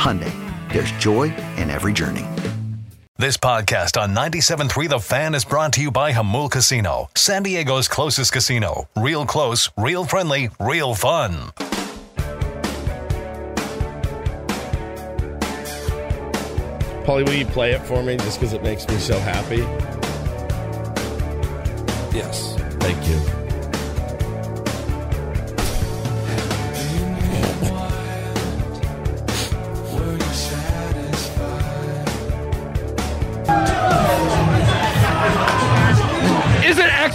Hyundai, there's joy in every journey. This podcast on 97.3 The Fan is brought to you by Jamul Casino, San Diego's closest casino. Real close, real friendly, real fun. Paulie, will you play it for me just because it makes me so happy? Yes. Thank you.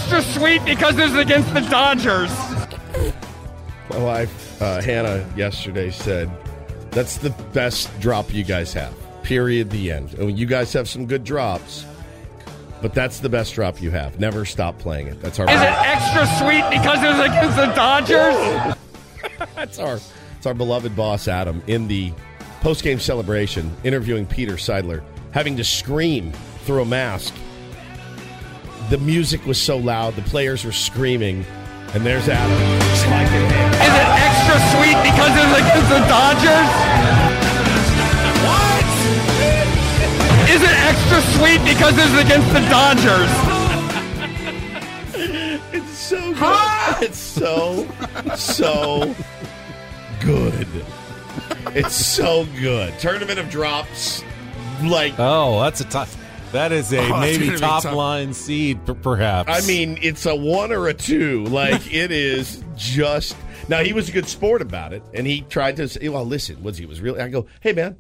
Extra sweet because it's against the Dodgers? My wife, uh, Hannah, yesterday said, That's the best drop you guys have. Period. The end. And you guys have some good drops, but that's the best drop you have. Never stop playing it. That's our. Is it extra sweet because it's against the Dodgers? That's our it's our beloved boss Adam in the post game celebration interviewing Peter Seidler, having to scream through a mask. The music was so loud, the players were screaming, and there's Adam. Is it extra sweet because it's against the Dodgers? What? Is it extra sweet because it's against the Dodgers? It's so good. It's so so good. It's so good. Tournament of drops, like Oh, that's a tough. That is a Oh, maybe gonna top line seed, perhaps. I mean, it's a one or a two. Like it is just. Now he was a good sport about it, and he tried to say, "Well, listen, was he was really?" I go, "Hey, man,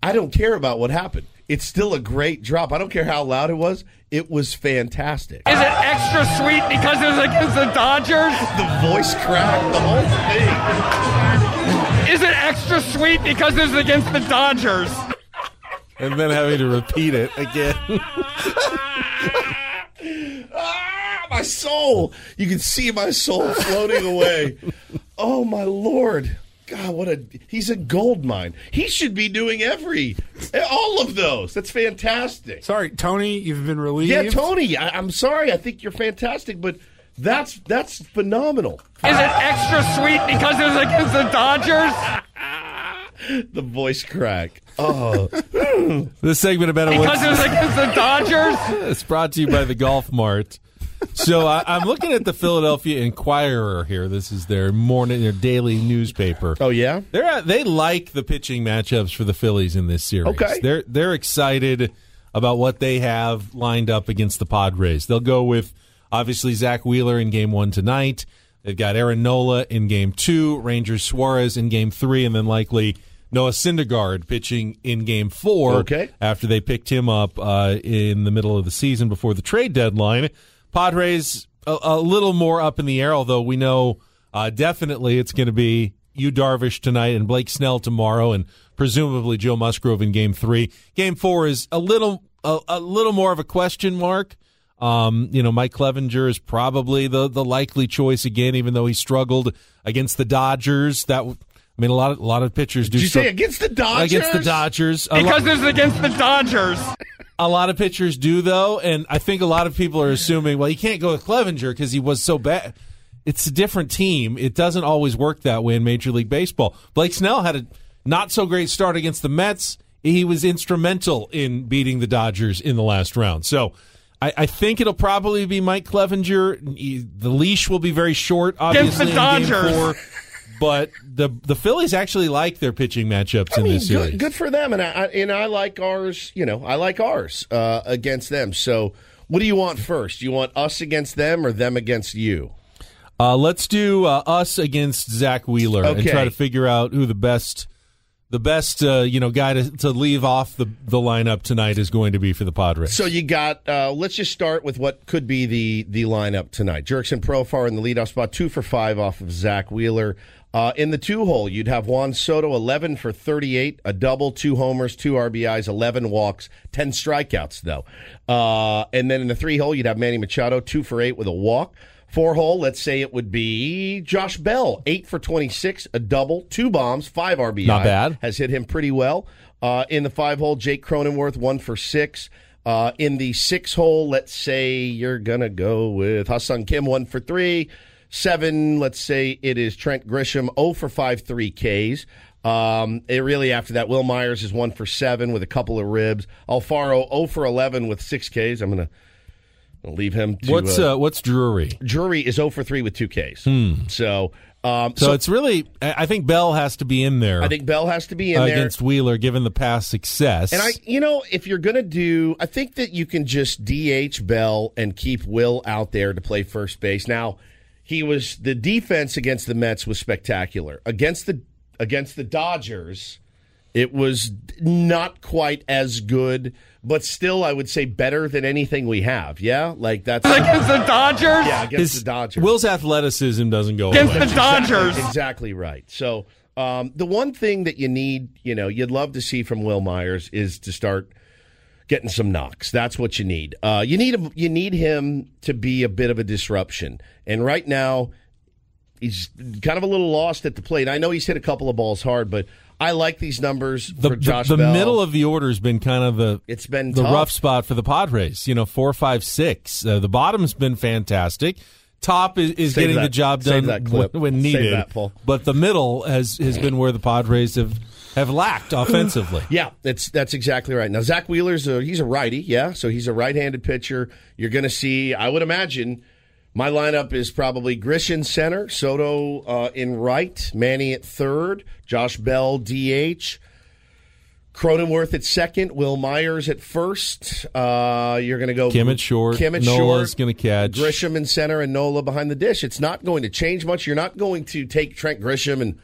I don't care about what happened. It's still a great drop. I don't care how loud it was. It was fantastic. Is it extra sweet because it's against the Dodgers? The voice crack, the whole thing. Is it extra sweet because it's against the Dodgers? And then having to repeat it again. Ah, my soul! You can see my soul floating away. Oh my lord! God, what a he's a gold mine. He should be doing every all of those. That's fantastic. Sorry, Tony, you've been relieved. Yeah, Tony, I, I'm sorry. I think you're fantastic, but that's that's phenomenal. Is it extra sweet because it was against the Dodgers? The voice crack. Oh, this segment about it Because it's against the Dodgers? It's brought to you by the Golf Mart. So I, I'm looking at the Philadelphia Inquirer here. This is their morning, their daily newspaper. oh yeah. They're uh, they like the pitching matchups for the Phillies in this series. Okay. they're they're excited about what they have lined up against the Padres. They'll go with obviously Zack Wheeler in Game One tonight. They've got Aaron Nola in Game Two, Ranger Suarez in Game Three, and then likely Noah Syndergaard pitching in Game Four. Okay. after they picked him up uh, in the middle of the season before the trade deadline. Padres a, a little more up in the air, although we know uh, definitely it's going to be Yu Darvish tonight and Blake Snell tomorrow, and presumably Joe Musgrove in Game Three. Game Four is a little a, a little more of a question mark. Um, you know, Mike Clevinger is probably the the likely choice again, even though he struggled against the Dodgers. That I mean, a lot of a lot of pitchers do Did you struggle say against the Dodgers? against the Dodgers. A lot- Because it's against the Dodgers. A lot of pitchers do though, and I think a lot of people are assuming, well, you can't go with Clevinger because he was so bad. It's a different team. It doesn't always work that way in Major League Baseball. Blake Snell had a not so great start against the Mets. He was instrumental in beating the Dodgers in the last round. So I, I think it'll probably be Mike Clevinger. He- The leash will be very short, obviously. Against obviously, the in game Dodgers. But the the Phillies actually like their pitching matchups I in mean, this series. good, good for them, and I, and I like ours. You know, I like ours uh, against them. So, what do you want first? You want us against them or them against you? Uh, let's do uh, us against Zack Wheeler and try to figure out who the best, the best uh, you know guy to, to leave off the the lineup tonight is going to be for the Padres. So you got. Uh, let's just start with what could be the the lineup tonight. Jurickson Profar in the leadoff spot, two for five off of Zack Wheeler. Uh, in the two hole, you'd have Juan Soto, eleven for thirty-eight, a double, two homers, two RBIs, eleven walks, ten strikeouts though. Uh, and then in the three hole, you'd have Manny Machado, two for eight with a walk. Four hole, let's say it would be Josh Bell, eight for twenty-six, a double, two bombs, five RBI. Not bad. Has hit him pretty well. Uh, in the five hole, Jake Cronenworth, one for six. Uh, in the six hole, let's say you're going to go with Ha-Seong Kim, one for three. Seven, let's say it is Trent Grisham, 0 for 5, three Ks. Um, it really, after that, Wil Myers is one for seven with a couple of ribs. Alfaro, 0 for 11 with six Ks. I'm going to leave him to. what's uh, uh, what's Drury? Drury is 0 for 3 with two Ks. So, um, So, it's really, I I think Bell has to be in there I think Bell has to be in there. against Wheeler, given the past success. And I, you know, if you're going to do, I think that you can just DH Bell and keep Wil out there to play first base. Now, he was the defense against the Mets was spectacular. Against the against the Dodgers, it was not quite as good, but still, I would say better than anything we have. Yeah, like that's Against the Dodgers? yeah against his the Dodgers. Wil's athleticism doesn't go Against away. the Dodgers. Exactly, exactly right. So um, the one thing that you need, you know, you'd love to see from Wil Myers is to start getting some knocks. That's what you need. Uh, you need him, you need him to be a bit of a disruption. And right now, he's kind of a little lost at the plate. I know he's hit a couple of balls hard, but I like these numbers the, for Josh the, the middle of the order has been kind of the It's been the tough. rough spot for the Padres. You know, four, five, six. Uh, the bottom's been fantastic. Top is, is getting that- the job save done when, when needed. that. But the middle has has been where the Padres have have lacked offensively. Yeah, that's that's exactly right. Now Zack Wheeler's a, he's a righty, yeah, so he's a right-handed pitcher. You're going to see, I would imagine, my lineup is probably Grisham center, Soto uh, in right, Manny at third, Josh Bell DH, Cronenworth at second, Wil Myers at first. Uh, you're going to go Kim at short. Kim at Nola's short. going to catch. Grisham in center and Nola behind the dish. It's not going to change much. You're not going to take Trent Grisham and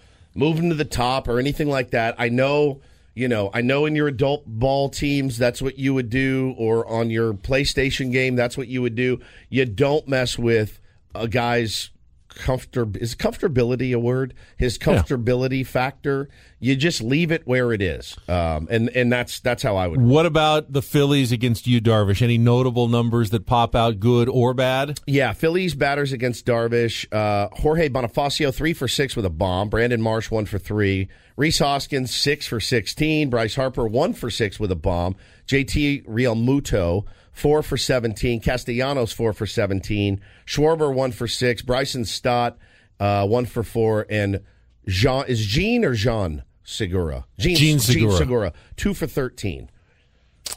him to the top or anything like that. I know, you know, I know in your adult ball teams that's what you would do, or on your PlayStation game that's what you would do. You don't mess with a guy's comfort is comfortability a word his comfortability factor you just leave it where it is um, and and that's that's how i would What about the Phillies against Yu, Darvish? Any notable numbers that pop out, good or bad? Yeah, Phillies batters against Darvish. Uh, Jorge Bonifacio, three for six with a bomb. Brandon Marsh, one for three. Rhys Hoskins, six for 16. Bryce Harper, one for six with a bomb. JT Realmuto, four for 17. Castellanos, four for 17. Schwarber, one for six. Bryson Stott, uh, one for four. And Jean, is Jean or Jean Segura? Jean, Gene Segura. Segura, two for 13.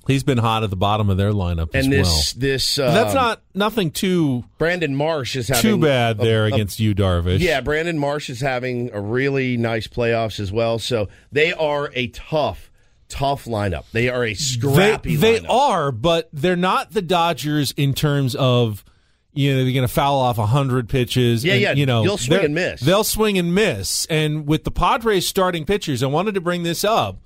He's been hot at the bottom of their lineup as And this, well. this, uh, That's not nothing too Brandon Marsh is having too bad a- there a against Yu, Darvish. Yeah, Brandon Marsh is having a really nice playoffs as well. So they are a tough, tough lineup. They are a scrappy they lineup. are, but they're not the Dodgers in terms of you know they're going to foul off hundred pitches. Yeah, and, yeah, You know you'll swing they're- and miss. They'll swing and miss. And with the Padres starting pitchers, I wanted to bring this up.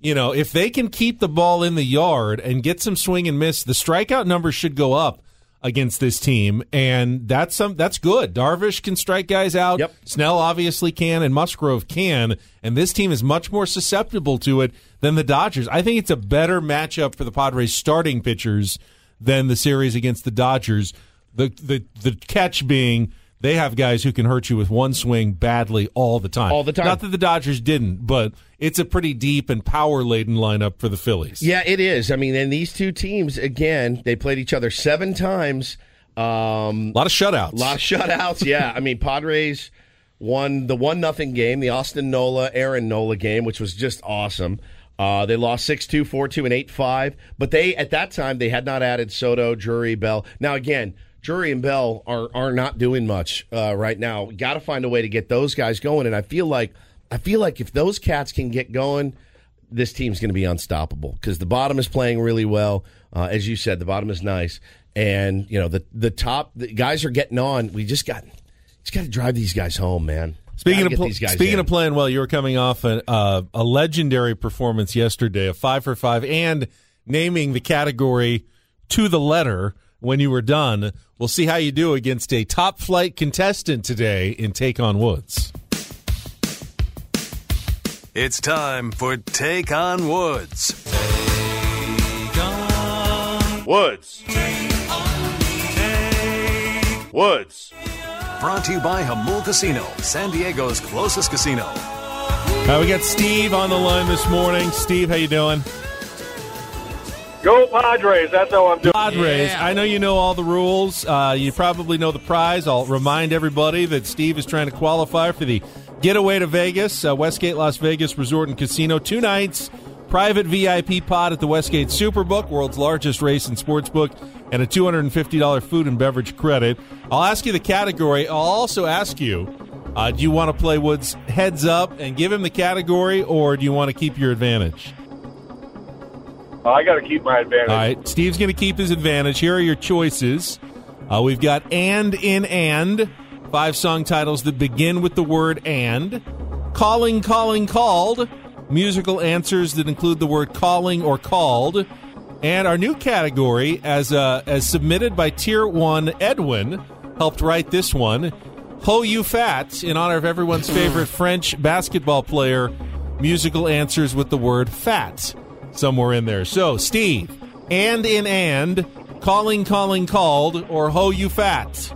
You know, if they can keep the ball in the yard and get some swing and miss, the strikeout numbers should go up against this team, and that's some that's good. Darvish can strike guys out. Yep. Snell obviously can, and Musgrove can, and this team is much more susceptible to it than the Dodgers. I think it's a better matchup for the Padres starting pitchers than the series against the Dodgers. The the the catch being they have guys who can hurt you with one swing badly all the time. All the time. Not that the Dodgers didn't, but it's a pretty deep and power laden lineup for the Phillies. Yeah, it is. I mean, and these two teams again, they played each other seven times. Um, A lot of shutouts. A lot of shutouts. Yeah, I mean, Padres won the one nothing game, the Austin Nola Aaron Nola game, which was just awesome. Uh, they lost 6-2, 4-2, and 8-5. But they at that time they had not added Soto, Drury, Bell. Now again, Drury and Bell are are not doing much uh, right now. Got to find a way to get those guys going. And I feel like I feel like if those cats can get going, this team's going to be unstoppable because the bottom is playing really well. Uh, as you said, the bottom is nice, and you know the the top the guys are getting on. We just got just got to drive these guys home, man. Speaking Gotta of pl- these guys speaking in. of playing well, you were coming off a, uh, a legendary performance yesterday, a five for five, and naming the category to the letter when you were done. We'll see how you do against a top flight contestant today in Take on Woods. It's time for Take on Woods. Woods. Woods. Brought to you by Jamul Casino, San Diego's closest casino. Uh, we got Steve on the line this morning. Steve, how you doing? Go Padres. That's how I'm doing. Padres. I know you know all the rules. Uh, you probably know the prize. I'll remind everybody that Steve is trying to qualify for the getaway to Vegas, uh, Westgate Las Vegas Resort and Casino. Two nights, private VIP pod at the Westgate Superbook, world's largest race and sports book, and a $250 food and beverage credit. I'll ask you the category. I'll also ask you uh, do you want to play Woods heads up and give him the category, or do you want to keep your advantage? I got to keep my advantage. All right, Steve's going to keep his advantage. Here are your choices. Uh, we've got and in and five song titles that begin with the word and. Calling, calling, called. Musical answers that include the word calling or called. And our new category, as uh, as submitted by Tier One Edwin, helped write this one. Ho You Fat, in honor of everyone's favorite French basketball player. Musical answers with the word fat somewhere in there. So, Steve, and in and, calling, calling, called, or ho you fat.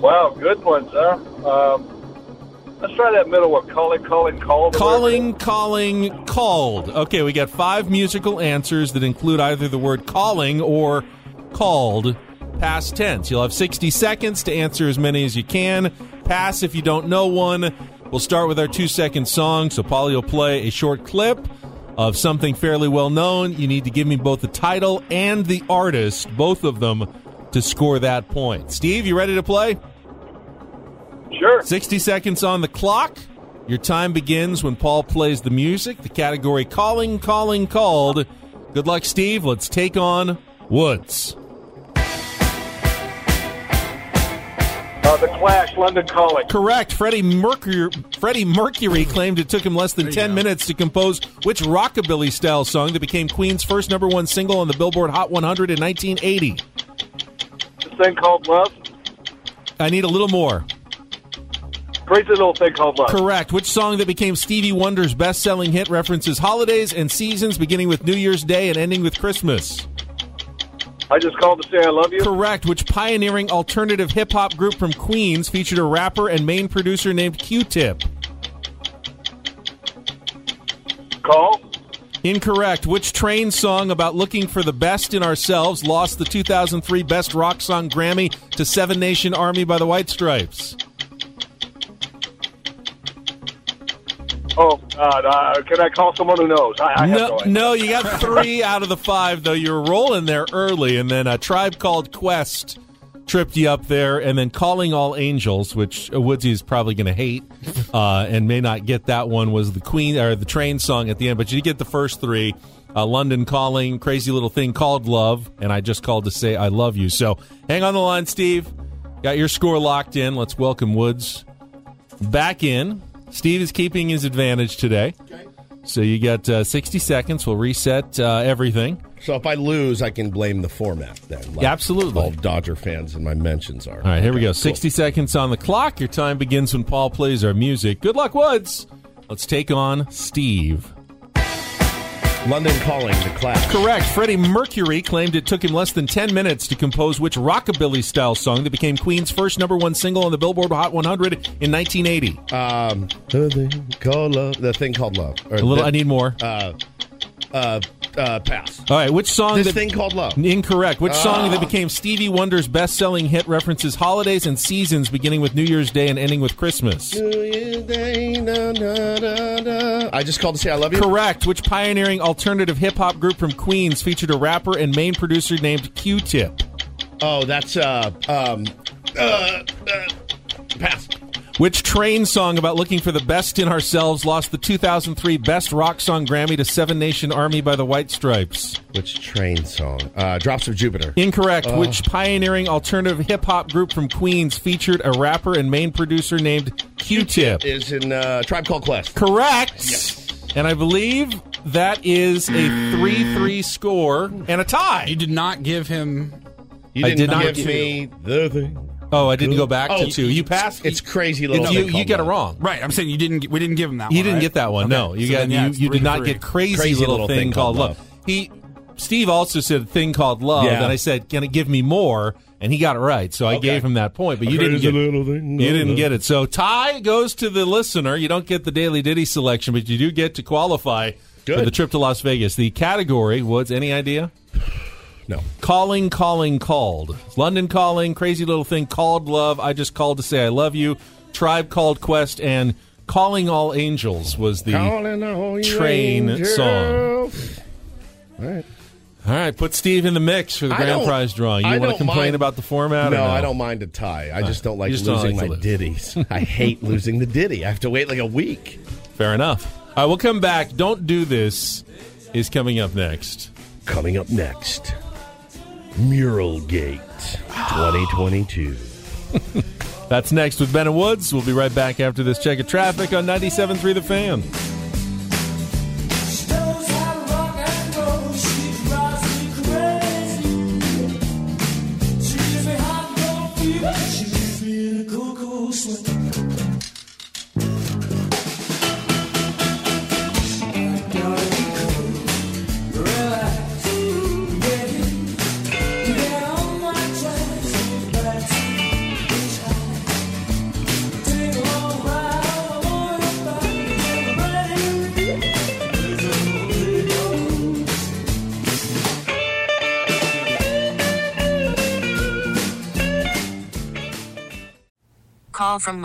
Wow, good ones, huh? Um, let's try that middle one. Calling, calling, called. Calling, calling, called. Okay, we got five musical answers that include either the word calling or called past tense. You'll have 60 seconds to answer as many as you can. Pass if you don't know one. We'll start with our two second song. So, Polly will play a short clip of something fairly well known. You need to give me both the title and the artist, both of them, to score that point. Steve, you ready to play? Sure. 60 seconds on the clock. Your time begins when Paul plays the music. The category calling, calling, called. Good luck, Steve. Let's take on Woods. Uh, the Clash, London Calling. Correct. Freddie Mercury, Freddie Mercury claimed it took him less than 10 minutes to compose which rockabilly style song that became Queen's first number one single on the Billboard Hot 100 in 1980. This thing called Love. I need a little more. Crazy little thing called Love. Correct. Which song that became Stevie Wonder's best selling hit references holidays and seasons beginning with New Year's Day and ending with Christmas? I just called to say I love you. Correct. Which pioneering alternative hip hop group from Queens featured a rapper and main producer named Q Tip? Call. Incorrect. Which train song about looking for the best in ourselves lost the 2003 Best Rock Song Grammy to Seven Nation Army by the White Stripes? Oh, God. Uh, can I call someone who knows? I, I no, no, no, you got three out of the five, though. You were rolling there early, and then a tribe called Quest tripped you up there, and then Calling All Angels, which Woodsy is probably going to hate uh, and may not get that one, was the Queen or the train song at the end, but you get the first three. Uh, London Calling, Crazy Little Thing Called Love, and I just called to say I love you. So hang on the line, Steve. Got your score locked in. Let's welcome Woods back in. Steve is keeping his advantage today. So you got uh, 60 seconds. We'll reset uh, everything. So if I lose, I can blame the format then. like Yeah, absolutely. All Dodger fans in my mentions are. All right, here we go. cool. 60 seconds on the clock. Your time begins when Paul plays our music. Good luck, Woods. Let's take on Steve. London Calling, the clash. Correct. Freddie Mercury claimed it took him less than 10 minutes to compose which rockabilly style song that became Queen's first number one single on the Billboard Hot 100 in 1980. Um, the thing called love. The thing called love. Or A little, the- I need more. Uh, uh, uh, pass. All right, which song? This that, thing called love. Incorrect. Which song Ah. that became Stevie Wonder's best-selling hit references holidays and seasons, beginning with New Year's Day and ending with Christmas? New Year's Day, na, na. I just called to say I love you. Correct. Which pioneering alternative hip hop group from Queens featured a rapper and main producer named Q-Tip? Oh, that's uh, um, uh, uh, pass. Which train song about looking for the best in ourselves lost the 2003 Best Rock Song Grammy to Seven Nation Army by the White Stripes? Which train song? Uh, Drops of Jupiter. Incorrect. Oh. Which pioneering alternative hip hop group from Queens featured a rapper and main producer named Q-Tip? is in uh, Tribe Called Quest. Correct. And I believe that is a 3 3 score and a tie. You did not give him. You I didn't did not give give- me the thing. Oh, I didn't go back Oh, to two. You passed? It's crazy little. you, thing you called get it wrong. Right, I'm saying you didn't. get- We didn't give him that. You one, didn't right? get that one. Okay, No, you so got then, yeah, you, it's you three did to not three. get crazy, Crazy little, thing, called love. He Steve also said thing called love, Yeah. and I said, "Can it give me more?" And he got it right, so I Okay. gave him that point. But you didn't get little thing you didn't love. get it. So tie goes to the listener. You don't get the daily ditty selection, but you do get to qualify for Good. the trip to Las Vegas. The category was any idea? No. Calling, calling, called. London calling, crazy little thing called love. I just called to say I love you. Tribe called Quest and calling all angels was the. Calling all you train angels. song. All right. All right, put Steve in the mix for the grand prize drawing. You I want to complain mind- about the format? No, or no, I don't mind a tie. I just don't like just don't losing like my lose. ditties. I hate losing the ditty. I have to wait like a week. Fair enough. All right, we'll come back. Don't do this is coming up next. Coming up next, Mural Gate 2022. That's next with Ben and Woods. We'll be right back after this check of traffic on 97.3 The Fan.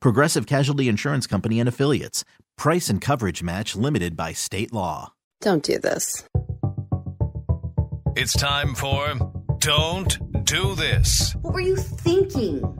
Progressive Casualty Insurance Company and Affiliates. Price and coverage match limited by state law. Don't do this. It's time for Don't Do This. What were you thinking?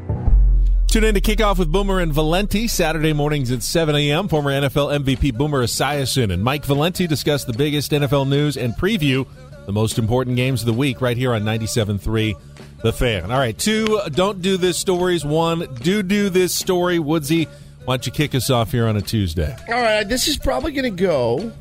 Tune in to kick off with Boomer and Valenti Saturday mornings at 7 a.m. Former NFL MVP Boomer Esiason and Mike Valenti discuss the biggest NFL news and preview the most important games of the week right here on 97.3 The Fan. All right, two don't do this stories. One do do this story. Woodsy, why don't you kick us off here on a Tuesday? All right, this is probably going to go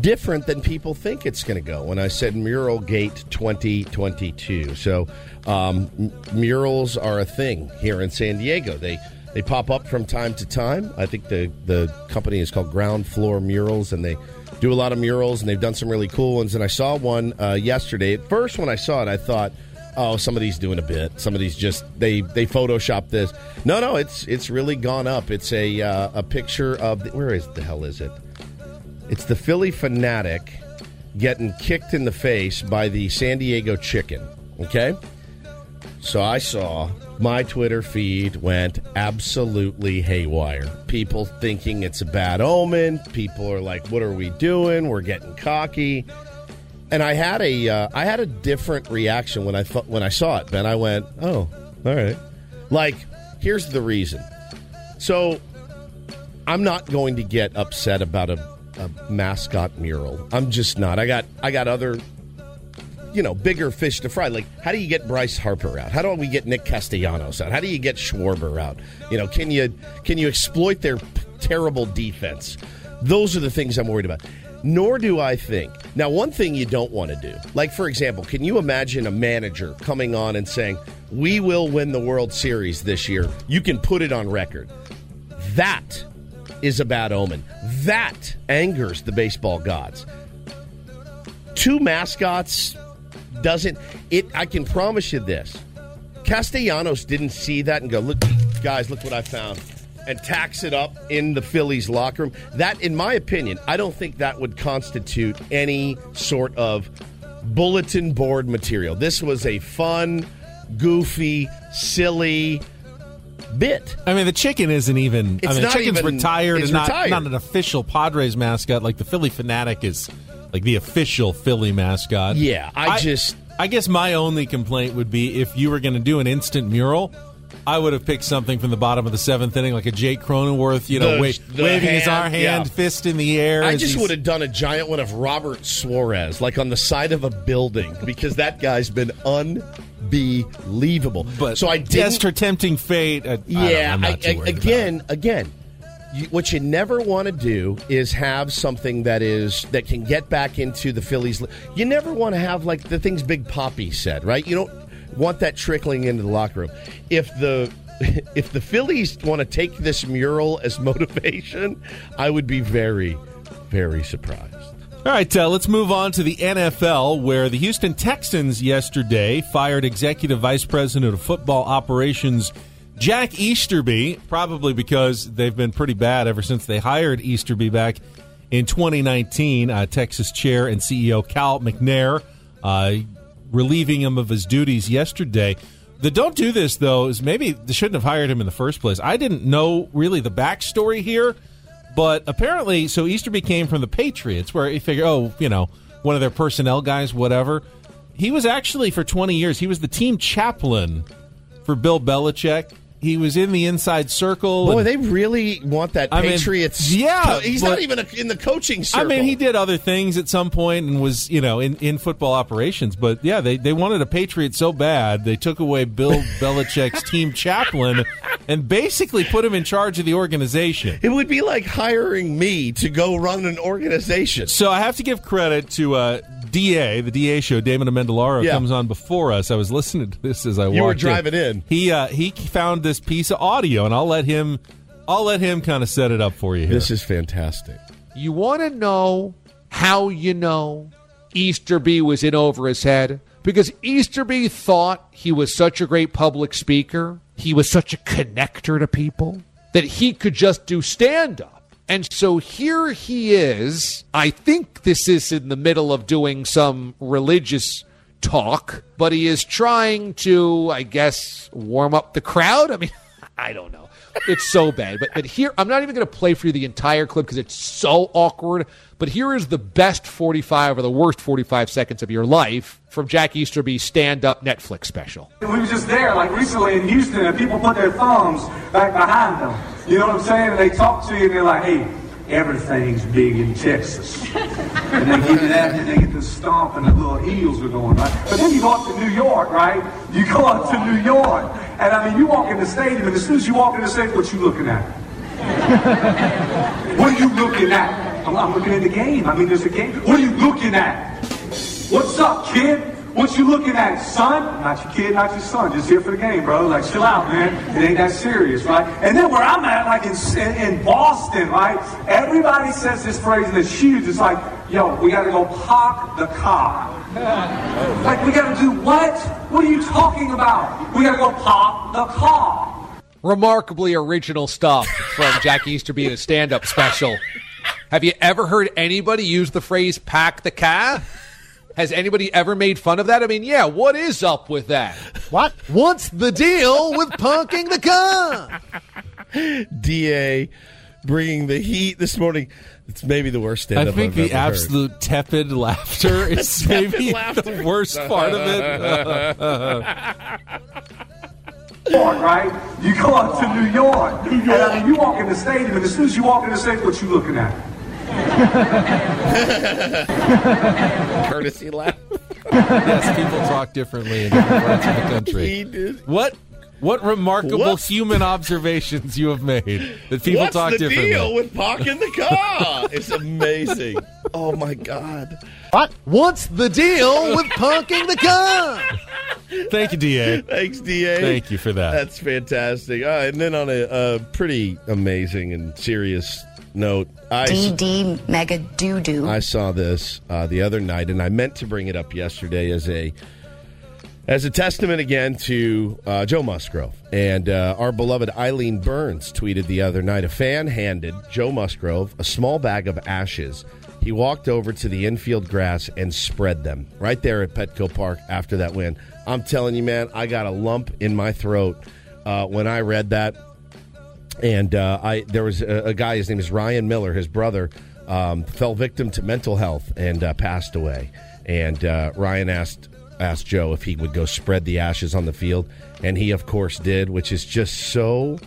different than people think it's going to go when I said Mural Gate 2022. So, um, m- murals are a thing here in San Diego. They they pop up from time to time. I think the the company is called Ground Floor Murals, and they do a lot of murals, and they've done some really cool ones. And I saw one uh, yesterday. At first, when I saw it, I thought. Oh, somebody's doing a bit. Somebody's just they they photoshopped this. No, no, it's it's really gone up. It's a uh, a picture of the, where is the hell is it? It's the Phillie Phanatic getting kicked in the face by the San Diego chicken. Okay? So I saw my Twitter feed went absolutely haywire. People thinking it's a bad omen. People are like, "What are we doing? We're getting cocky." And I had a uh, I had a different reaction when I thought when I saw it. Ben, I went, "Oh, all right." Like, here's the reason. So I'm not going to get upset about a, a mascot mural. I'm just not. I got I got other you know, bigger fish to fry. Like, how do you get Bryce Harper out? How do we get Nick Castellanos out? How do you get Schwarber out? You know, can you can you exploit their p- terrible defense? Those are the things I'm worried about. Nor do I think. Now, one thing you don't want to do, like for example, can you imagine a manager coming on and saying, "We will win the World Series this year." You can put it on record. That is a bad omen. That angers the baseball gods. Two mascots doesn't it I can promise you this. Castellanos didn't see that and go, "Look, guys, look what I found." And tax it up in the Phillies locker room. That in my opinion, I don't think that would constitute any sort of bulletin board material. This was a fun, goofy, silly bit. I mean, the chicken isn't even. It's I mean, not the chicken's even- retired and not, retired. not an official Padres mascot. Like the Phillie Phanatic is like the official Philly mascot. Yeah, I just- I guess my only complaint would be if you were going to do an instant mural. I would have picked something from the bottom of the seventh inning, like a Jake Cronenworth, you know, The- the waving his hand, arm, hand, yeah. fist in the air. I just he's- would have done a giant one of Robert Suarez, like on the side of a building, because that guy's been unbelievable. But so I guessed her tempting fate. uh, I, yeah, I- I- again, again, you, what you never want to do is have something that is that can get back into the Phillies. You never want to have like the things Big Poppy said, right? You don't want that trickling into the locker room. If the if the Phillies want to take this mural as motivation, I would be very, very surprised. All right, uh, let's move on to the NFL, where the Houston Texans yesterday fired Executive Vice President of Football Operations Jack Easterby, probably because they've been pretty bad ever since they hired Easterby back in 2019. Uh, Texas Chair and CEO Cal McNair uh, relieving him of his duties yesterday. The don't do this though is maybe they shouldn't have hired him in the first place. I didn't know really the backstory here. But apparently, so Easterby came from the Patriots, where you figure, oh, you know, one of their personnel guys, whatever. He was actually for 20 years. He was the team chaplain for Bill Belichick. He was in the inside circle. Boy, and- they really want that I mean, Patriots. yeah, he's but- not even a, in the coaching I mean, he did other things at some point and was, you know, in, in football operations. But yeah, they, they wanted a Patriot so bad, they took away Bill Belichick's team chaplain and basically put him in charge of the organization. It would be like hiring me to go run an organization. So I have to give credit to uh, DA, the DA show. Damon Amendolara Yeah. comes on before us. I was listening to this as I walked. You were walked driving in. He uh, he found this piece of audio, and I'll let him I'll let him kind of set it up for you here. This is fantastic. You want to know how you know Easterby was in over his head? Because Easterby thought he was such a great public speaker, he was such a connector to people, that he could just do stand up. And so here he is. I think this is in the middle of doing some religious talk, but he is trying to, I guess, warm up the crowd. I mean, I don't know. It's so bad. But but here, I'm not even going to play for you the entire clip because it's so awkward. But here is the best 45 or the worst 45 seconds of your life from Jack Easterby's stand-up Netflix special. We were just there, like recently in Houston, and people put their thumbs back behind them. You know what I'm saying? And they talk to you, and they're like, "Hey, everything's big in Texas." and they that, and they get to stomp, and the little heels are going right. But then you go up to New York, right? You go up to New York, and I mean, you walk in the stadium, and as soon as you walk in the stadium, what you looking at? what are you looking at? I'm, I'm looking at the game. I mean, there's a game. What are you looking at? What's up, kid? What you looking at, son? Not your kid, not your son. Just here for the game, bro. Like, chill out, man. It ain't that serious, right? And then where I'm at, like in, in Boston, right? Everybody says this phrase and it's huge. It's like, yo, we got to go park the car. Like, we got to do what? What are you talking about? We got to go park the car. Remarkably original stuff from Jack Easterby in a stand-up special. Have you ever heard anybody use the phrase "pack the car"? Has anybody ever made fun of that? I mean, yeah, what is up with that? What? What's the deal with punking the car? Da bringing the heat this morning. It's maybe the worst stand I think I've the ever heard. absolute tepid laughter is Tepid maybe laughter. the worst part of it. York, right? You go up to New York. And I mean, you walk in the stadium, and as soon as you walk in the stadium, what you looking at? Courtesy laugh. yes, people talk differently in different parts of the country. He did. What what remarkable What's- human observations you have made that people What's talk the differently. deal with parking the car? it's amazing. Oh my god. What? What's the deal with parking the car? Thank you, Da. Thanks, Da. Thank you for that. That's fantastic. Uh, and then on a, a pretty amazing and serious note, I DD mega doo doo. I saw this uh, the other night, and I meant to bring it up yesterday as a as a testament again to uh, Joe Musgrove and uh, our beloved Eileen Burns tweeted the other night. A fan handed Joe Musgrove a small bag of ashes. He walked over to the infield grass and spread them right there at Petco Park after that win. I'm telling you, man, I got a lump in my throat uh, when I read that and uh, I there was a, a guy. His name is Ryan Miller. His brother um, fell victim to mental health and uh, passed away. And uh, Ryan asked asked Joe if he would go spread the ashes on the field, and he of course did, which is just so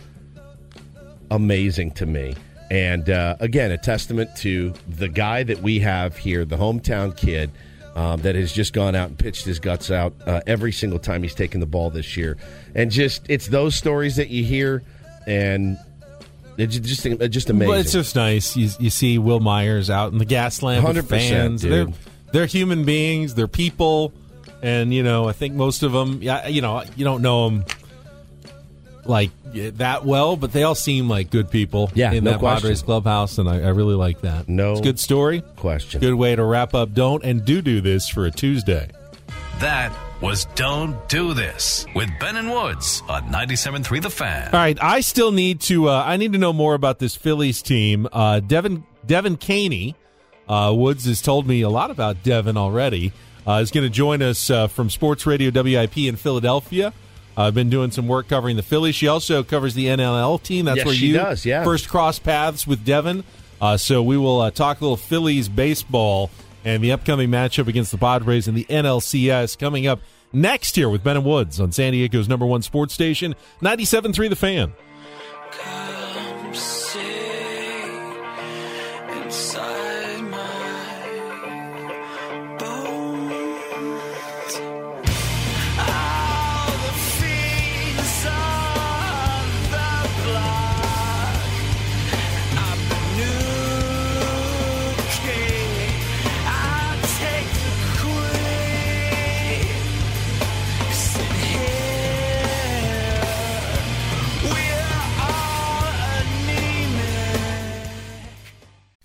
amazing to me. And uh, again, a testament to the guy that we have here, the hometown kid. Um, that has just gone out and pitched his guts out uh, every single time he's taken the ball this year, and just it's those stories that you hear, and Uh, it's just just amazing. But it's just nice. You, you see Wil Myers out in the Gaslamp 100%, fans. They're they're human beings. They're people, and you know I think most of them. Yeah, you know you don't know them like that well, but they all seem like good people. Yeah, in no that question. Padres clubhouse, and I, I really like that. No it's a good story. question. Good way to wrap up. Don't and do do this for a Tuesday. That was Don't Do This with Ben and Woods on 97.3 The Fan. All right, I still need to. Uh, I need to know more about this Phillies team. Uh, Devan Devan Kaney uh, Woods has told me a lot about Devan already. Uh, is going to join us uh, from Sports Radio WIP in Philadelphia. I've been doing some work covering the Phillies. She also covers the NLL team. That's Yes, where she you does, yeah. first cross paths with Devan. Uh, so we will uh, talk a little Phillies baseball and the upcoming matchup against the Padres in the NLCS coming up next here with Ben and Woods on San Diego's number one sports station, 97.3 The Fan.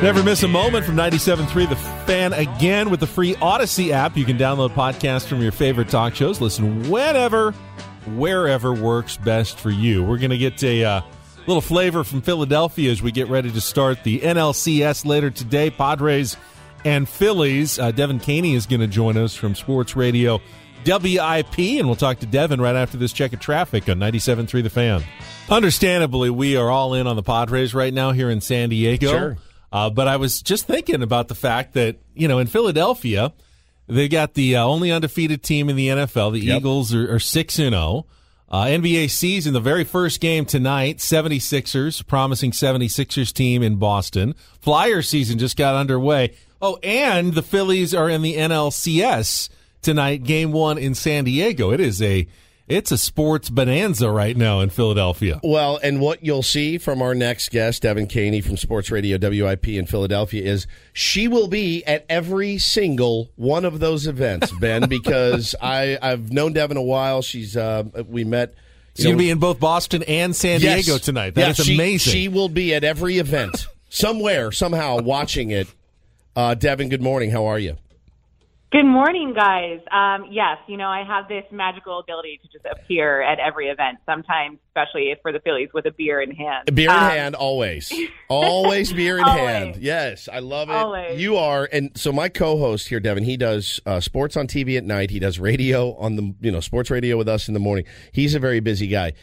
Never miss a moment from 97.3 The Fan again with the free Audacy app. You can download podcasts from your favorite talk shows. Listen whenever, wherever works best for you. We're going to get a uh, little flavor from Philadelphia as we get ready to start the NLCS later today. Padres and Phillies. Uh, Devan Kaney is going to join us from Sports Radio WIP, and we'll talk to Devan right after this check of traffic on 97.3 The Fan. Understandably, we are all in on the Padres right now here in San Diego. Sure. Uh, but I was just thinking about the fact that, you know, in Philadelphia, they got the uh, only undefeated team in the NFL. The Yep. Eagles are, are 6 and 0. Uh, NBA season, the very first game tonight, 76ers, promising 76ers team in Boston. Flyer season just got underway. Oh, and the Phillies are in the NLCS tonight, game one in San Diego. It is a, it's a sports bonanza right now in Philadelphia. Well, and what you'll see from our next guest, Devan Kaney from Sports Radio WIP in Philadelphia, is she will be at every single one of those events, Ben, because I, I've known Devan a while. She's uh, we met. She's going to be in both Boston and San Yes. Diego tonight. That is Yeah, she- amazing. She will be at every event, somewhere, somehow, watching it. Uh, Devan, good morning. How are you? Good morning, guys. Um, yes, you know, I have this magical ability to just appear at every event, sometimes, especially for the Phillies, with a beer in hand. Beer in Um, hand, always. Always beer in Always. hand. Yes, I love it. Always. You are, and so my co-host here, Devan, he does uh, sports on TV at night. He does radio on the, you know, sports radio with us in the morning. He's a very busy guy.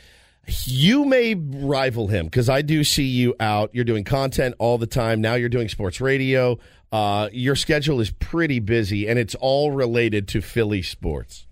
You may rival him because I do see you out. You're doing content all the time. Now you're doing sports radio. Uh, your schedule is pretty busy, and it's all related to Philly sports.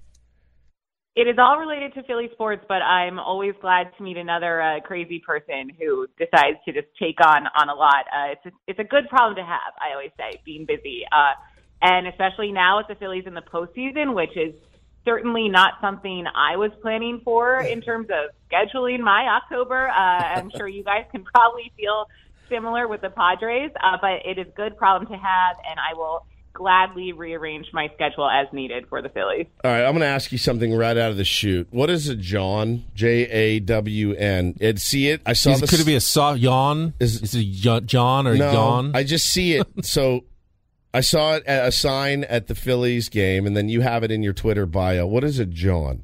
It is all related to Philly sports, but I'm always glad to meet another uh, crazy person who decides to just take on on a lot. Uh, it's a, it's a good problem to have. I always say being busy, uh, and especially now with the Phillies in the postseason, which is certainly not something I was planning for in terms of scheduling my October. Uh, I'm sure you guys can probably feel similar with the Padres, uh, but it is a good problem to have, and I will gladly rearrange my schedule as needed for the Phillies. All right, I'm going to ask you something right out of the chute. What is a jawn? J A W N. It see it. I saw Is- this. could it be a so- yawn? Is, is it y- jawn or no, yawn? I just see it. so I saw it at a sign at the Phillies game, and then you have it in your Twitter bio. What is a jawn?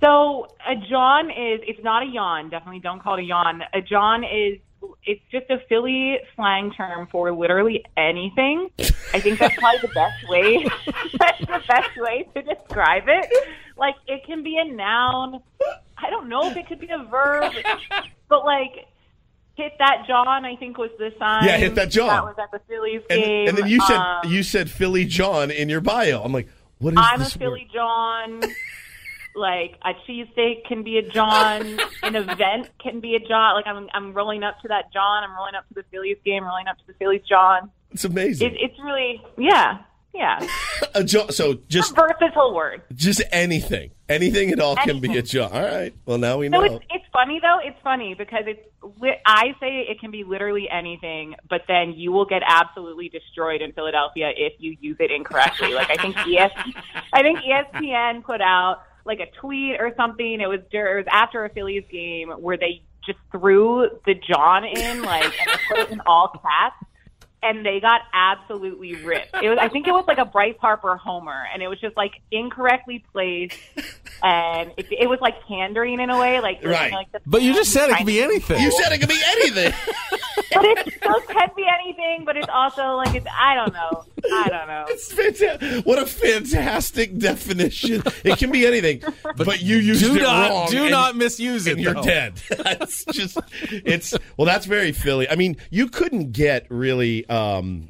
So a jawn is it's not a yawn. Definitely don't call it a yawn. A jawn is it's just a Philly slang term for literally anything. I think that's probably the best way. that's the best way to describe it. Like it can be a noun. I don't know if it could be a verb, but like hit that jawn. I think was the sign. Yeah, hit that jawn. That was at the Phillies And, game. and then you said Um, you said Philly jawn in your bio. I'm like, what is I'm a? Philly jawn. like a cheesesteak can be a jawn. An event can be a jawn. Like I'm, I'm rolling up to that jawn. I'm rolling up to the Phillies game. Rolling up to the Phillies jawn. It's amazing. It, it's really, yeah, yeah. a jawn. So just a versatile word. just anything, anything at all can be a jawn. All right. Well, now we So know. it's it's funny though. It's funny because it's I say it can be literally anything, but then you will get absolutely destroyed in Philadelphia if you use it incorrectly. like I think ES, I think ESPN put out like a tweet or something. It was dur- it was after a Phillies game where they just threw the jawn in like and put it in all caps. And they got absolutely ripped. It was, I think it was like a Bryce Harper homer, and it was just like incorrectly placed, and it, it was like pandering in a way, like Right. like But you just said it could be anything. You said it could be anything. but it still can be anything. But it's also like it's I don't know, I don't know. It's fanta- what a fantastic definition. It can be anything, but, you used do it not- wrong. do and- not misuse it, And you're though. dead. That's just it's well. That's very Philly. I mean, you couldn't get really. Um,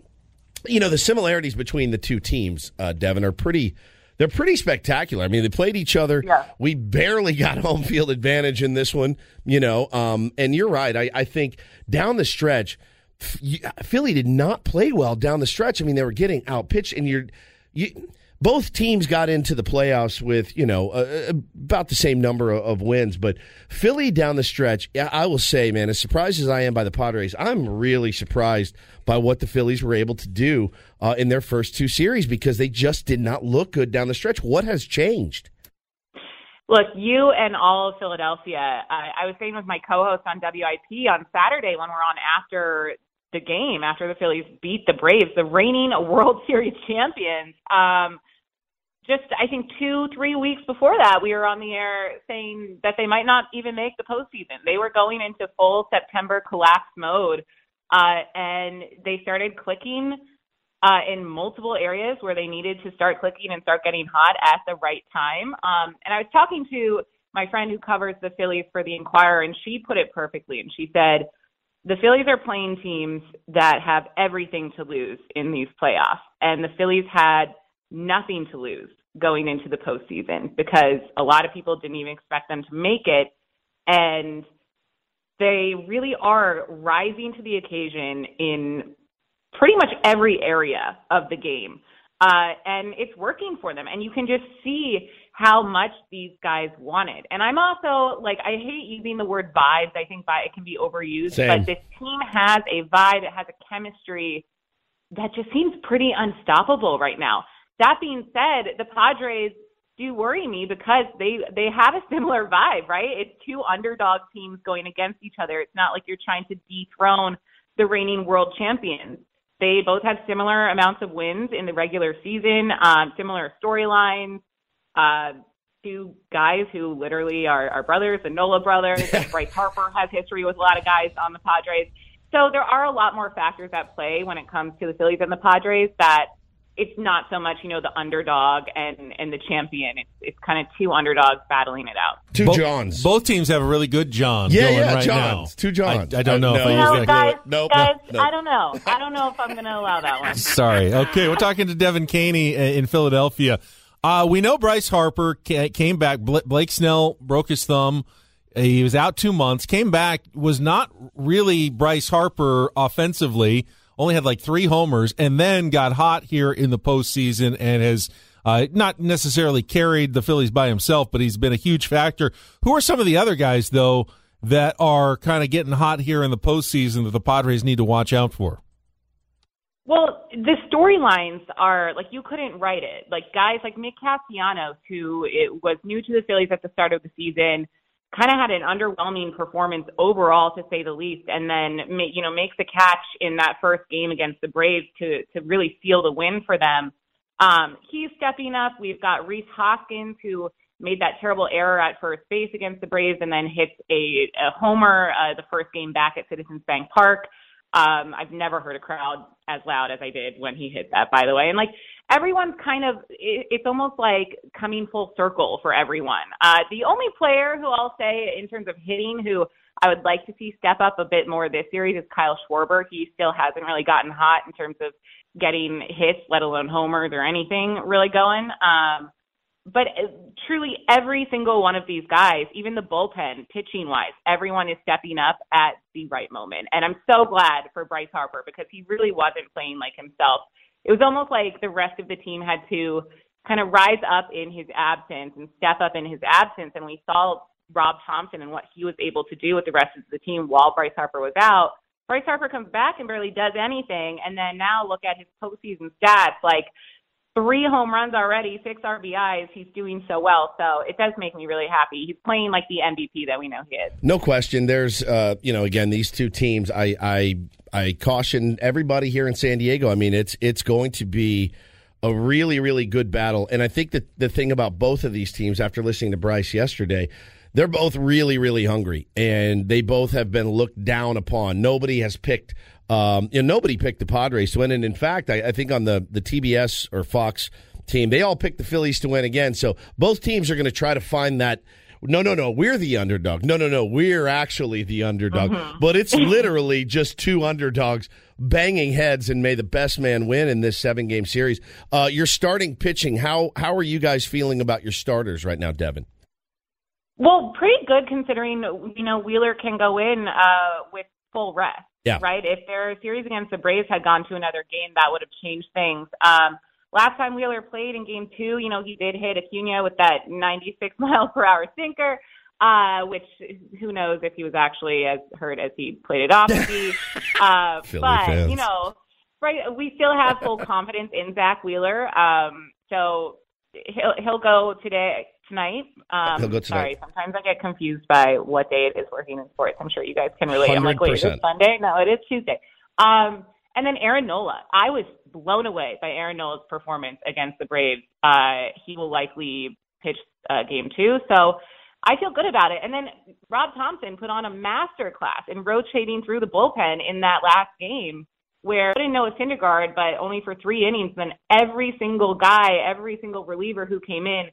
you know, the similarities between the two teams, uh, Devin, are pretty. They're pretty spectacular. I mean, they played each other. We barely got home field advantage in this one, you know. Um, and you're right. I, I think down the stretch, Philly did not play well down the stretch. I mean, they were getting outpitched, and you're you. Both teams got into the playoffs with you know uh, about the same number of, wins, but Philly down the stretch, I will say, man, as surprised as I am by the Padres, I'm really surprised by what the Phillies were able to do uh, in their first two series because they just did not look good down the stretch. What has changed? Look, you and all of Philadelphia. I, I was saying with my co-host on WIP on Saturday when we're on after the game, after the Phillies beat the Braves, the reigning World Series champions. Um, just I think two, three weeks before that, we were on the air saying that they might not even make the postseason. They were going into full September collapse mode, uh, and they started clicking uh, in multiple areas where they needed to start clicking and start getting hot at the right time. Um, and I was talking to my friend who covers the Phillies for the Inquirer, and she put it perfectly. And she said, the Phillies are playing teams that have everything to lose in these playoffs. And the Phillies had nothing to lose going into the postseason because a lot of people didn't even expect them to make it. And they really are rising to the occasion in pretty much every area of the game. Uh, and it's working for them. And you can just see how much these guys wanted. And I'm also like, I hate using the word vibes. I think it can be overused, Same. but this team has a vibe, it has a chemistry that just seems pretty unstoppable right now. That being said, the Padres do worry me because they they have a similar vibe, right? It's two underdog teams going against each other. It's not like you're trying to dethrone the reigning world champions. They both have similar amounts of wins in the regular season, um, similar storylines. Uh, two guys who literally are, are brothers, the Nola brothers. Bryce Harper has history with a lot of guys on the Padres. So there are a lot more factors at play when it comes to the Phillies and the Padres that it's not so much, you know, the underdog and, and the champion. It's, it's kind of two underdogs battling it out. Two Bo- jawns. Both teams have a really good jawn. Yeah, going yeah, right jawns. now. Two jawns. I, I don't know if Uh, I no. use No, that. guys, Nope, guys, nope, nope. I don't know. I don't know if I'm going to allow that one. Sorry. Okay, we're talking to Devan Kaney uh, in Philadelphia. Uh, we know Bryce Harper came back. Blake Snell broke his thumb. Uh, He was out two months. Came back. Was not really Bryce Harper offensively. Only had like three homers, and then got hot here in the postseason and has uh, not necessarily carried the Phillies by himself, but he's been a huge factor. Who are some of the other guys though that are kind of getting hot here in the postseason that the Padres need to watch out for? Well, the storylines are like you couldn't write it. Like guys like Nick Castellanos, who it was new to the Phillies at the start of the season, kind of had an underwhelming performance overall, to say the least, and then you know makes the catch in that first game against the Braves to to really seal the win for them. Um, he's stepping up. We've got Rhys Hoskins, who made that terrible error at first base against the Braves, and then hits a, a homer uh, the first game back at Citizens Bank Park. Um, I've never heard a crowd as loud as I did when he hit that, by the way. And like everyone's kind of it's almost like coming full circle for everyone. Uh, the only player who I'll say in terms of hitting who I would like to see step up a bit more this series is Kyle Schwarber. He still hasn't really gotten hot in terms of getting hits, let alone homers or anything really going. Um, but uh, truly every single one of these guys, even the bullpen, pitching wise, everyone is stepping up at the right moment. And I'm so glad for Bryce Harper because he really wasn't playing like himself. It was almost like the rest of the team had to kind of rise up in his absence and step up in his absence. And we saw Rob Thomson and what he was able to do with the rest of the team while Bryce Harper was out. Bryce Harper comes back and barely does anything. And then now look at his postseason stats. Like, three home runs already, six RBIs. He's doing so well. So it does make me really happy. He's playing like the MVP that we know he is. No question. There's, uh, you know, again, these two teams. I, I, I caution everybody here in San Diego. I mean, it's it's going to be a really, really good battle. And I think that the thing about both of these teams, after listening to Bryce yesterday, they're both really, really hungry, and they both have been looked down upon. Nobody has picked. Um, you know, nobody picked the Padres to win, and in fact, I, I think on the the TBS or Fox team, they all picked the Phillies to win again. So both teams are going to try to find that. No, no, no. We're the underdog. No, no, no. We're actually the underdog. Mm-hmm. But it's literally just two underdogs banging heads, and may the best man win in this seven game series. Uh, your starting pitching. How how are you guys feeling about your starters right now, Devan? Well, pretty good considering you know Wheeler can go in uh, with full rest. Yeah. Right. If their series against the Braves had gone to another game, that would have changed things. Um, last time Wheeler played in Game Two, you know he did hit Acuna with that 96 mile per hour sinker. Uh, which who knows if he was actually as hurt as he played it off to be. Uh, but fans. you know, right? We still have full confidence in Zack Wheeler. Um, so he'll he'll go today tonight. Um, He'll go tonight. Sorry, sometimes I get confused by what day it is working in sports. I'm sure you guys can relate. I'm like, wait, is 100%. it Sunday? No, it is Tuesday. Um, and then Aaron Nola. I was blown away by Aaron Nola's performance against the Braves. Uh, he will likely pitch uh, game two. So I feel good about it. And then Rob Thomson put on a master class in rotating through the bullpen in that last game where I didn't know Syndergaard, but only for three innings. Then every single guy, every single reliever who came in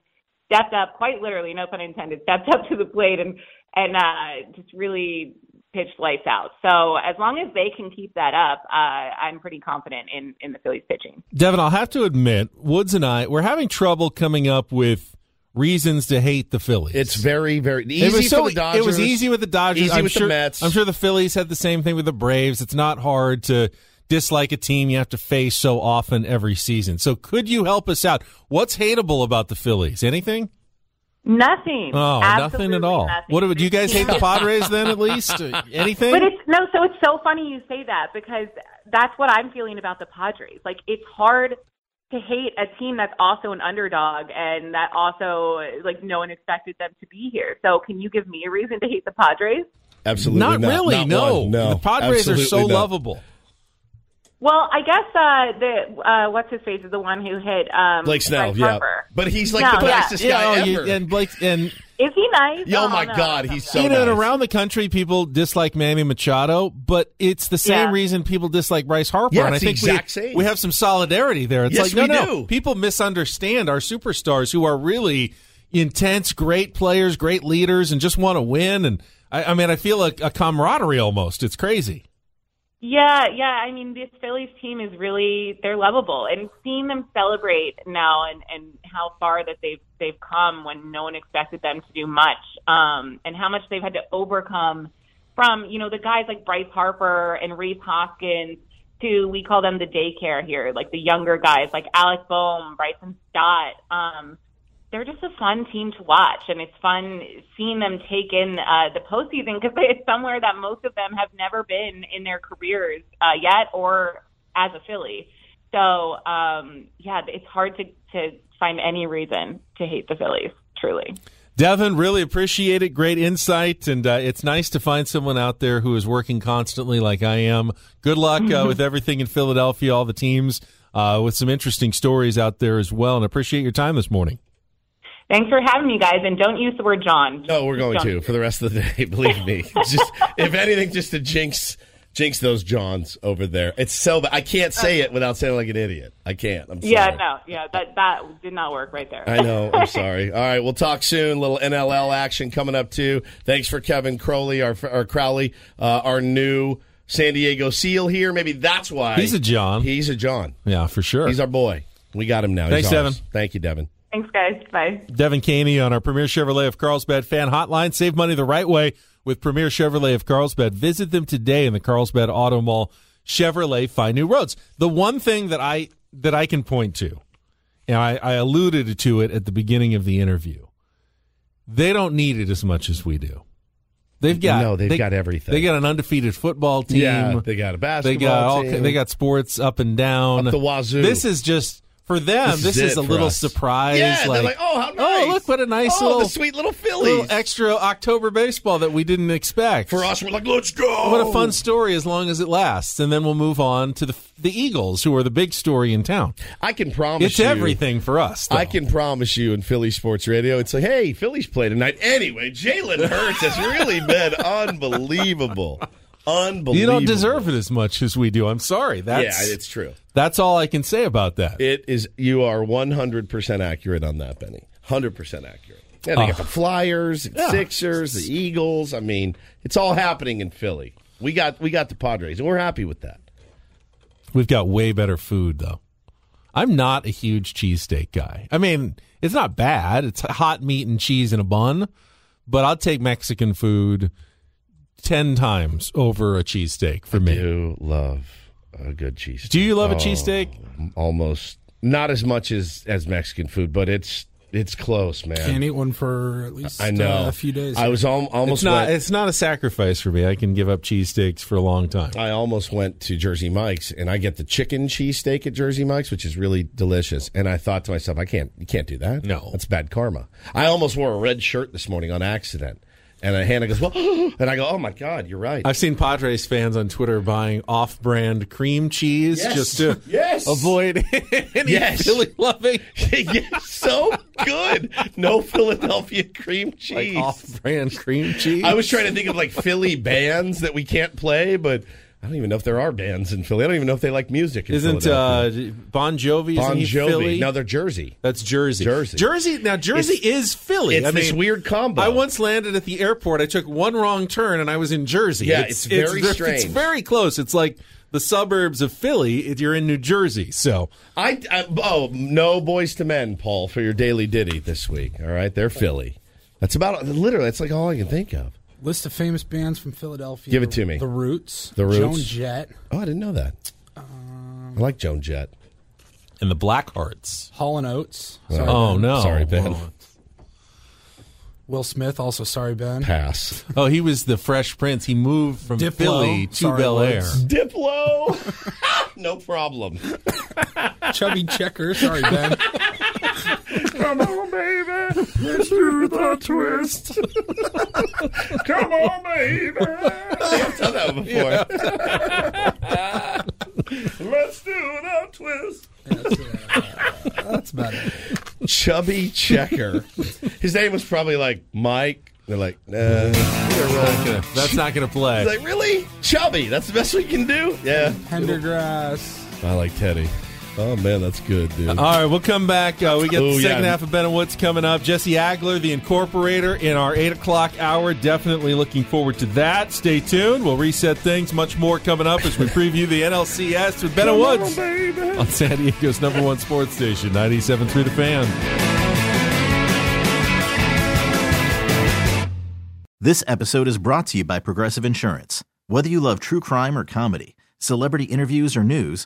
stepped up, quite literally, no pun intended, stepped up to the plate and and uh, just really pitched lights out. So as long as they can keep that up, uh, I'm pretty confident in in the Phillies pitching. Devan, I'll have to admit, Woods and I, we're having trouble coming up with reasons to hate the Phillies. It's very, very easy it was so, for the Dodgers. It was easy with the Dodgers. Easy I'm with sure, the Mets. I'm sure the Phillies had the same thing with the Braves. It's not hard to dislike a team you have to face so often every season. So could you help us out? What's hateable about the Phillies? Anything? Nothing. Oh, Absolutely nothing at all. nothing. What do do you guys hate the Padres then? At least anything? But it's no, so it's so funny you say that because that's what I'm feeling about the Padres. Like it's hard to hate a team that's also an underdog and that also like no one expected them to be here. So can you give me a reason to hate the Padres? Absolutely not, not. really. Not no. one. No. the Padres are so not. lovable. Well, I guess uh the uh what's his face is the one who hit um Blake Snell, Bryce yeah. Harper. But he's like No, the yeah. nicest Yeah, guy oh, you- ever. and Blake and Is he nice? oh my no, God, he's so you know, and around the country, people dislike Manny Machado, but it's the same Yeah. reason people dislike Bryce Harper. Yeah, and I it's the think we, exact same. we have some solidarity there. It's Yes, like, no, we no, do. people misunderstand our superstars who are really intense, great players, great leaders, and just want to win. And I, I mean, I feel a, a camaraderie almost. It's crazy. Yeah, yeah. I mean, this Phillies team is really they're lovable, and seeing them celebrate now and and how far that they've they've come when no one expected them to do much, um, and how much they've had to overcome from you know the guys like Bryce Harper and Rhys Hoskins to we call them the daycare here, like the younger guys like Alec Bohm, Bryson Stott. Um, they're just a fun team to watch, and it's fun seeing them take in uh, the postseason because it's somewhere that most of them have never been in their careers uh, yet, or as a Philly. So um, yeah, it's hard to to find any reason to hate the Phillies. Truly. Devan, really appreciate it. Great insight, and uh, it's nice to find someone out there who is working constantly like I am. Good luck uh, with everything in Philadelphia, all the teams, uh, with some interesting stories out there as well. And appreciate your time this morning. Thanks for having me, guys, and don't use the word jawn. No, we're going Don't. to for the rest of the day. Believe me. Just if anything, just to jinx jinx those jawns over there. It's so bad. I can't say it without sounding like an idiot. I can't. I'm sorry. Yeah, no, yeah, that that did not work right there. I know. I'm sorry. All right, we'll talk soon. little NLL action coming up too. Thanks for Kevin Crowley, our our Crowley, uh, our new San Diego Seal here. Maybe that's why He's a jawn. He's a jawn. Yeah, for sure. He's our boy. We got him now. Thanks, He's. Devan. Thank you, Devan. Thanks, guys. Bye. Devan Kaney on our Premier Chevrolet of Carlsbad fan hotline. Save money the right way with Premier Chevrolet of Carlsbad. Visit them today in the Carlsbad Auto Mall. Chevrolet, find new roads. The one thing that I that I can point to, and I, I alluded to it at the beginning of the interview, they don't need it as much as we do. They've got No, they've they- got everything. They got an undefeated football team. Yeah, they got a They basketball got all, team. they got sports up and down Up the wazoo. This is just for them, This this, is is, a little us. surprise. Yeah, they're like, "Oh, how oh, nice. Oh, look what a nice Oh, little the sweet little Phillies." little extra October baseball that we didn't expect. For us, we're like, let's go. What a fun story as long as it lasts, and then we'll move on to the the Eagles, who are the big story in town. I can promise you. It's you, everything for us. I can promise you in Philly sports radio, it's like, hey, Phillies play tonight. Anyway, Jalen Hurts has really been unbelievable. Unbelievable. You don't deserve it as much as we do. I'm sorry. That's yeah, it's true. that's all I can say about that. It is. You are one hundred percent accurate on that, Benny. Hundred percent accurate. Yeah, they Oh. got the ah. Flyers, the Yeah. Sixers, the Eagles. I mean, it's all happening in Philly. We got we got the Padres, and we're happy with that. We've got way better food though. I'm not a huge cheesesteak guy. I mean, it's not bad. It's hot meat and cheese in a bun, but I'll take Mexican food ten times over a cheesesteak for me. do love a good cheese. Do you love a Oh, cheesesteak? Almost not as much as as Mexican food, but it's it's close, man. Can't eat one for at least I know. uh, a few days. I was al- almost It's not. went- It's not a sacrifice for me. I can give up cheesesteaks for a long time. I almost went to Jersey Mike's and I get the chicken cheesesteak at Jersey Mike's, which is really delicious. And I thought to myself, I can't, you can't do that. No. that's bad karma. I almost wore a red shirt this morning on accident, and Hannah goes, "Well," and I go, "Oh my god, you're right." I've seen Padres fans on Twitter buying off-brand cream cheese Yes. just to Yes. avoid any Yes. Philly loving. yeah, so good. No Philadelphia cream Like cheese. off-brand cream cheese. I was trying to think of like Philly bands that we can't play, but I don't even know if there are bands in Philly. I don't even know if they like music. In Isn't uh, Bon Jovi? Bon Jovi? Philly? No, they're Jersey. That's Jersey. Jersey. Jersey. Now Jersey It's- is Philly. it's I this mean, weird combo. I once landed at the airport. I took one wrong turn and I was in Jersey. Yeah, it's very It's strange. It's very close. It's like the suburbs of Philly. If you're in New Jersey, so I, I oh no Boyz II Men, Paul, for your daily ditty this week. All right, they're Philly. That's about literally. That's like all I can think of. List of famous bands from Philadelphia. Give it to me. The Roots. The Roots. Joan Jett. Oh, I didn't know that. Um, I like Joan Jett. and the Blackhearts. Hall and Oates. Oh, sorry, oh Ben. no! Sorry, Ben. Oh. Will Smith. Also, sorry, Ben. Pass. Oh, he was the Fresh Prince. He moved from Diplo. Philly to Sorry, Bel Air. Woods. Diplo. no problem. Chubby Checker. Sorry, Ben. Come on, baby. Let's do the twist. Come on, baby. I've done that before. Let's do the twist. That's about it. Chubby Checker. His name was probably like Mike. They're like, nah. That's not gonna- That's not going to play. He's like, really? Chubby? That's the best we can do? Yeah. Pendergrass. I like Teddy. Oh, man, that's good, dude. All right, we'll come back. Uh, we get Oh, the second yeah. half of Ben and Woods coming up. Jesse Agler, the incorporator, in our 8 o'clock hour. Definitely looking forward to that. Stay tuned. We'll reset things. Much more coming up as we preview the NLCS with Ben and Woods on San Diego's number one sports station, ninety-seven 97.3 The Fan. This episode is brought to you by Progressive Insurance. Whether you love true crime or comedy, celebrity interviews or news,